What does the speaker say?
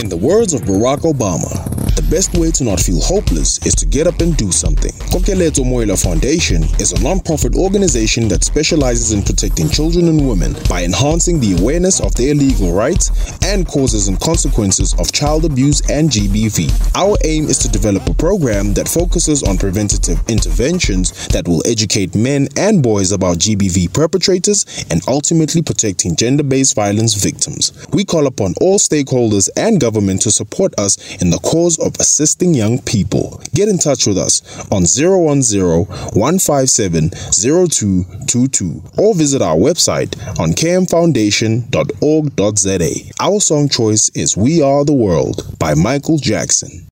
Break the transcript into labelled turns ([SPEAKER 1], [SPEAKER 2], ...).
[SPEAKER 1] In the words of Barack Obama, best way to not feel hopeless is to get up and do something. Kokeletso Moiloa Foundation is a non-profit organization that specializes in protecting children and women by enhancing the awareness of their legal rights and causes and consequences of child abuse and GBV. Our aim is to develop a program that focuses on preventative interventions that will educate men and boys about GBV perpetrators and ultimately protecting gender-based violence victims. We call upon all stakeholders and government to support us in the cause of assisting young people. Get in touch with us on 010 157 0222 or visit our website on kmfoundation.org.za. Our song choice is We Are the World by Michael Jackson.